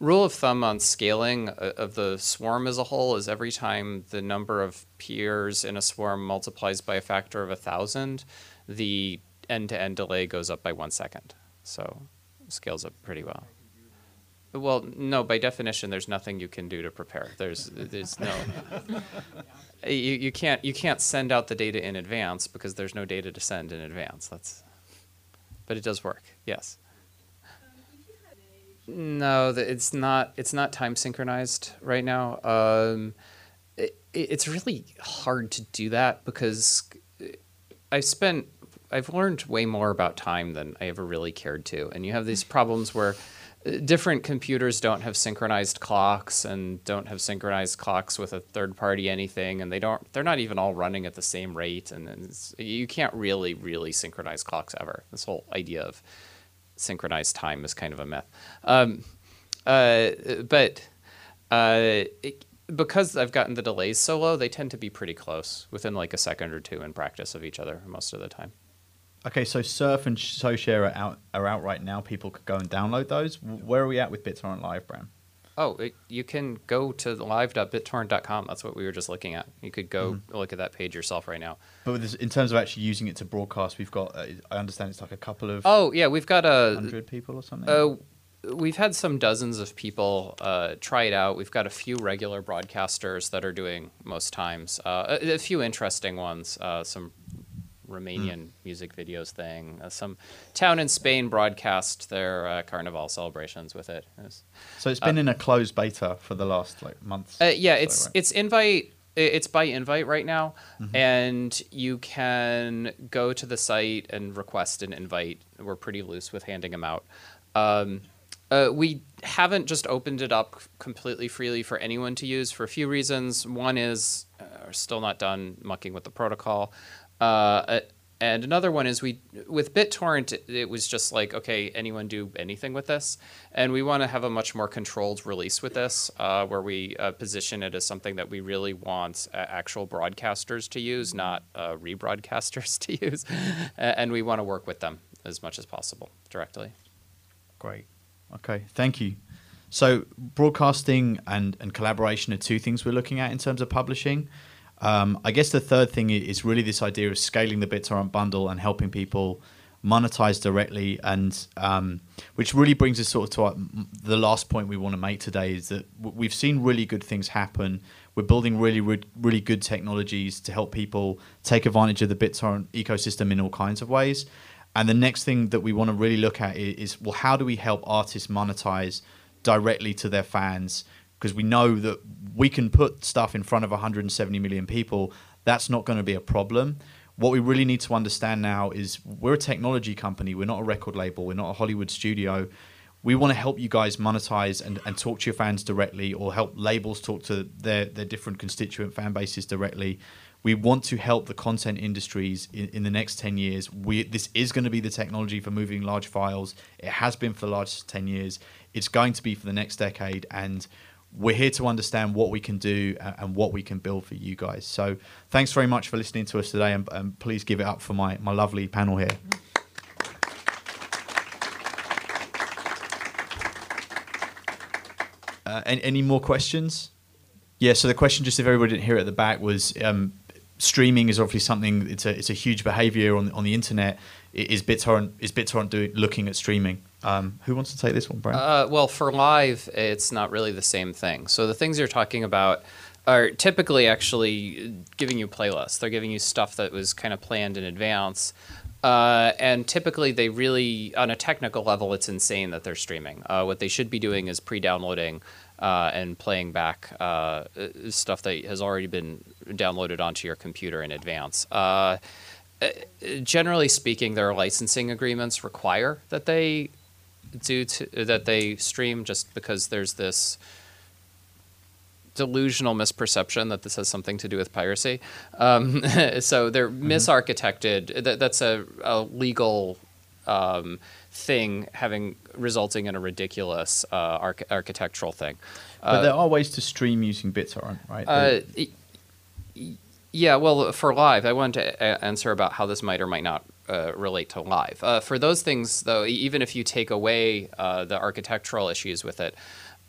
Rule of thumb on scaling uh, of the swarm as a whole is every time the number of peers in a swarm multiplies by a factor of a thousand, the end-to-end delay goes up by one second. So scales up pretty well. Well, no. By definition, there's nothing you can do to prepare. There's, there's no. you, you can't you can't send out the data in advance because there's no data to send in advance. That's. But it does work. Yes. No, it's not. It's not time synchronized right now. Um, it, it's really hard to do that because I've spent. I've learned way more about time than I ever really cared to, and you have these problems where different computers don't have synchronized clocks and don't have synchronized clocks with a third party anything and they don't they're not even all running at the same rate and you can't really really synchronize clocks ever this whole idea of synchronized time is kind of a myth um, uh, but uh, it, because I've gotten the delays so low, they tend to be pretty close, within like a second or two in practice of each other most of the time. Okay, so Surf and SoShare are out are out right now. People could go and download those. Where are we at with BitTorrent Live, Bram? Oh, it, you can go to live.bittorrent.com. That's what we were just looking at. You could go look at that page yourself right now. But with this, in terms of actually using it to broadcast, we've got. Uh, I understand it's like a couple of Oh yeah, we've got a hundred people or something. Uh, we've had some dozens of people uh, try it out. We've got a few regular broadcasters that are doing most times. Uh, a, a few interesting ones. Uh, some Romanian music videos thing. Uh, some town in Spain broadcast their uh, carnival celebrations with it. It was- so it's been in a closed beta for the last like months. uh, yeah, so, it's right? it's invite. It's by invite right now, Mm-hmm. and you can go to the site and request an invite. We're pretty loose with handing them out. Um, uh, we haven't just opened it up completely freely for anyone to use for a few reasons. One is uh, we're still not done mucking with the protocol. Uh, and another one is we with BitTorrent, it, it was just like okay, anyone do anything with this, and we want to have a much more controlled release with this, uh, where we uh, position it as something that we really want uh, actual broadcasters to use, not uh, rebroadcasters to use, and we want to work with them as much as possible directly. Great. Okay, thank you. So, broadcasting and, and collaboration are two things we're looking at in terms of publishing. Um, I guess the third thing is really this idea of scaling the BitTorrent bundle and helping people monetize directly, and um, which really brings us sort of to our, the last point we want to make today is that we've seen really good things happen. We're building really, really, good technologies to help people take advantage of the BitTorrent ecosystem in all kinds of ways. And the next thing that we want to really look at is, well, how do we help artists monetize directly to their fans? Because we know that we can put stuff in front of 170 million people. That's not going to be a problem. What we really need to understand now is we're a technology company. We're not a record label. We're not a Hollywood studio. We want to help you guys monetize and, and talk to your fans directly or help labels talk to their, their different constituent fan bases directly we want to help the content industries in, in the next 10 years we this is going to be the technology for moving large files it has been for the last 10 years it's going to be for the next decade and we're here to understand what we can do and, what we can build for you guys so thanks very much for listening to us today and, and please give it up for my, my lovely panel here uh, any, any more questions yeah, so the question, just if everybody didn't hear it at the back, was um, streaming is obviously something. It's a it's a huge behaviour on on the internet. Is BitTorrent is BitTorrent doing looking at streaming? Um, who wants to take this one, Bram? Uh, well, for live, it's not really the same thing. So the things you're talking about are typically actually giving you playlists. They're giving you stuff that was kind of planned in advance. Uh, and typically, they really, on a technical level, it's insane that they're streaming. Uh, what they should be doing is pre-downloading uh, and playing back uh, stuff that has already been downloaded onto your computer in advance. Uh, generally speaking, their licensing agreements require that they do to, that they stream just because there's this delusional misperception that this has something to do with piracy. Um, so they're misarchitected. That, that's a, a legal um, thing having resulting in a ridiculous uh, arch- architectural thing. but there are ways to stream using BitTorrent, right? Uh, yeah, well, for live, I wanted to a- answer about how this might or might not uh, relate to live. Uh, for those things, though, even if you take away uh, the architectural issues with it,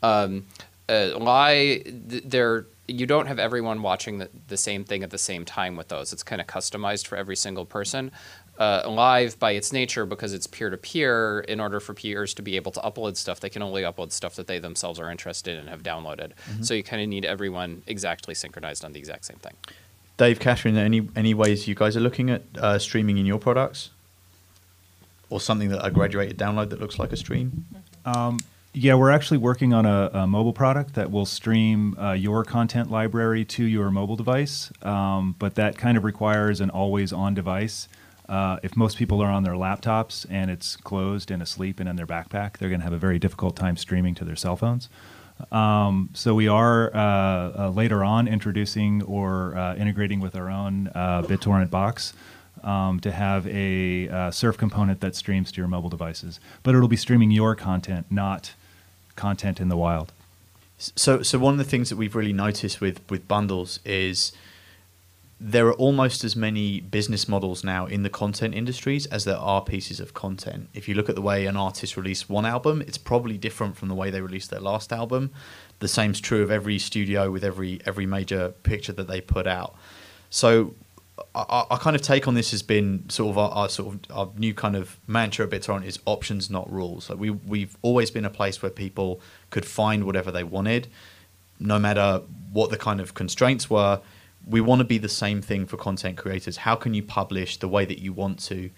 um, uh, live, there you don't have everyone watching the, the same thing at the same time with those. It's kind of customized for every single person. Uh, live, by its nature, because it's peer to peer, in order for peers to be able to upload stuff, they can only upload stuff that they themselves are interested in and have downloaded. So you kind of need everyone exactly synchronized on the exact same thing. Dave, Catherine, any any ways you guys are looking at uh, streaming in your products, or something that a graduated download that looks like a stream? Yeah, we're actually working on a, a mobile product that will stream uh, your content library to your mobile device, um, but that kind of requires an always on device. Uh, if most people are on their laptops and it's closed and asleep and in their backpack, they're going to have a very difficult time streaming to their cell phones. Um, so we are uh, uh, later on introducing or uh, integrating with our own uh, BitTorrent box um, to have a uh, Surf component that streams to your mobile devices. But it'll be streaming your content, not content in the wild. So, so one of the things that we've really noticed with with bundles is there are almost as many business models now in the content industries as there are pieces of content. If you look at the way an artist released one album, it's probably different from the way they released their last album. The same's true of every studio with every every major picture that they put out. So our, our kind of take on this has been sort of our, our sort of our new kind of mantra at BitTorrent is options, not rules. Like we we've always been a place where people could find whatever they wanted, no matter what the kind of constraints were we want to be the same thing for content creators. How can you publish the way that you want to,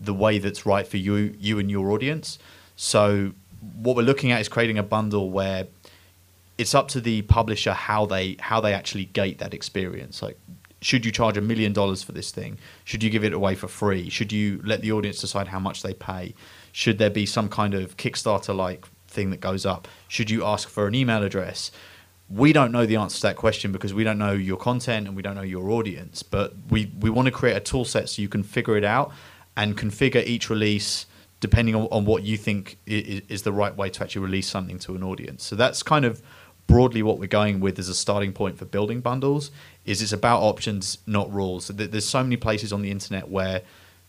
the way that's right for you, you and your audience? So what we're looking at is creating a bundle where it's up to the publisher how they how they actually gate that experience. Like, should you charge a million dollars for this thing? Should you give it away for free? Should you let the audience decide how much they pay? Should there be some kind of Kickstarter like thing that goes up? Should you ask for an email address? We don't know the answer to that question because we don't know your content and we don't know your audience. But we, we want to create a tool set so you can figure it out and configure each release depending on, on what you think is, is the right way to actually release something to an audience. So that's kind of broadly what we're going with as a starting point for building bundles is it's about options not rules there's so many places on the internet where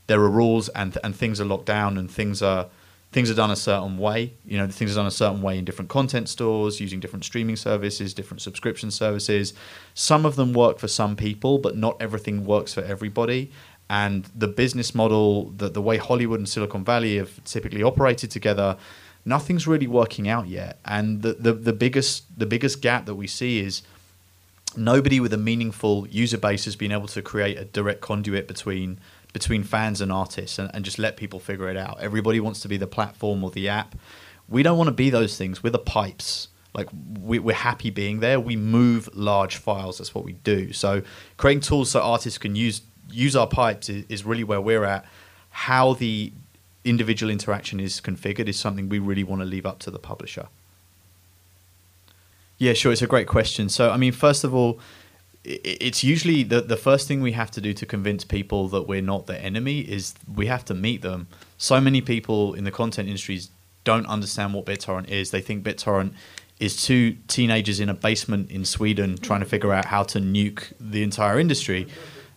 there are rules and and things are locked down and things are things are done a certain way. You know, things are done a certain way in different content stores, using different streaming services, different subscription services. Some of them work for some people, but not everything works for everybody. And the business model, the, the way Hollywood and Silicon Valley have typically operated together, nothing's really working out yet. And the, the, the biggest the biggest gap that we see is nobody with a meaningful user base has been able to create a direct conduit between between fans and artists and, and just let people figure it out. Everybody wants to be the platform or the app. We don't want to be those things. We're the pipes. Like we, we're happy being there. We move large files. That's what we do. So creating tools so artists can use use our pipes is, is really where we're at. How the individual interaction is configured is something we really want to leave up to the publisher. Yeah, sure. It's a great question. So, I mean, first of all, it's usually the the first thing we have to do to convince people that we're not the enemy is we have to meet them. So many people in the content industries don't understand what BitTorrent is. They think BitTorrent is two teenagers in a basement in Sweden trying to figure out how to nuke the entire industry.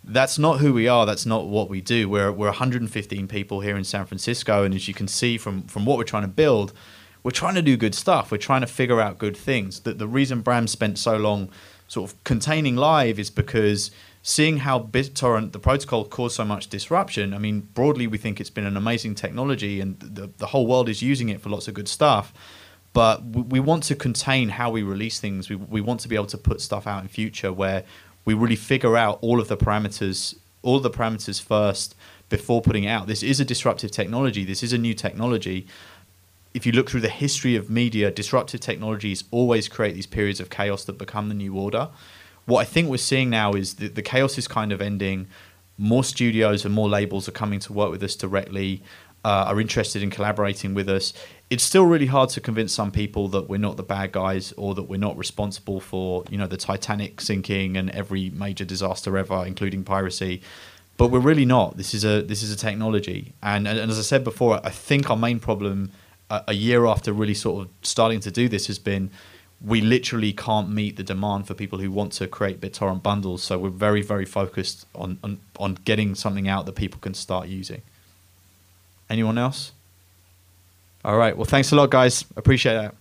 That's not who we are. That's not what we do. We're we're 115 people here in San Francisco, and as you can see from from what we're trying to build, we're trying to do good stuff. We're trying to figure out good things. The the reason Bram spent so long sort of containing live is because seeing how BitTorrent, the protocol, caused so much disruption. I mean, broadly, we think it's been an amazing technology and the, the whole world is using it for lots of good stuff. But we, want to contain how we release things. We, we want to be able to put stuff out in future where we really figure out all of the parameters, all the parameters first before putting it out. This is a disruptive technology. This is a new technology if you look through the history of media, disruptive technologies always create these periods of chaos that become the new order. What I think we're seeing now is that the chaos is kind of ending. More studios and more labels are coming to work with us directly, uh, are interested in collaborating with us. It's still really hard to convince some people that we're not the bad guys or that we're not responsible for, you know, the Titanic sinking and every major disaster ever, including piracy but we're really not. This is a this is a technology, and, and, as I said before, I think our main problem a, year after really sort of starting to do this has been we literally can't meet the demand for people who want to create BitTorrent bundles. So we're very, very focused on, on, on getting something out that people can start using. Anyone else? All right. Well, thanks a lot, guys. Appreciate that.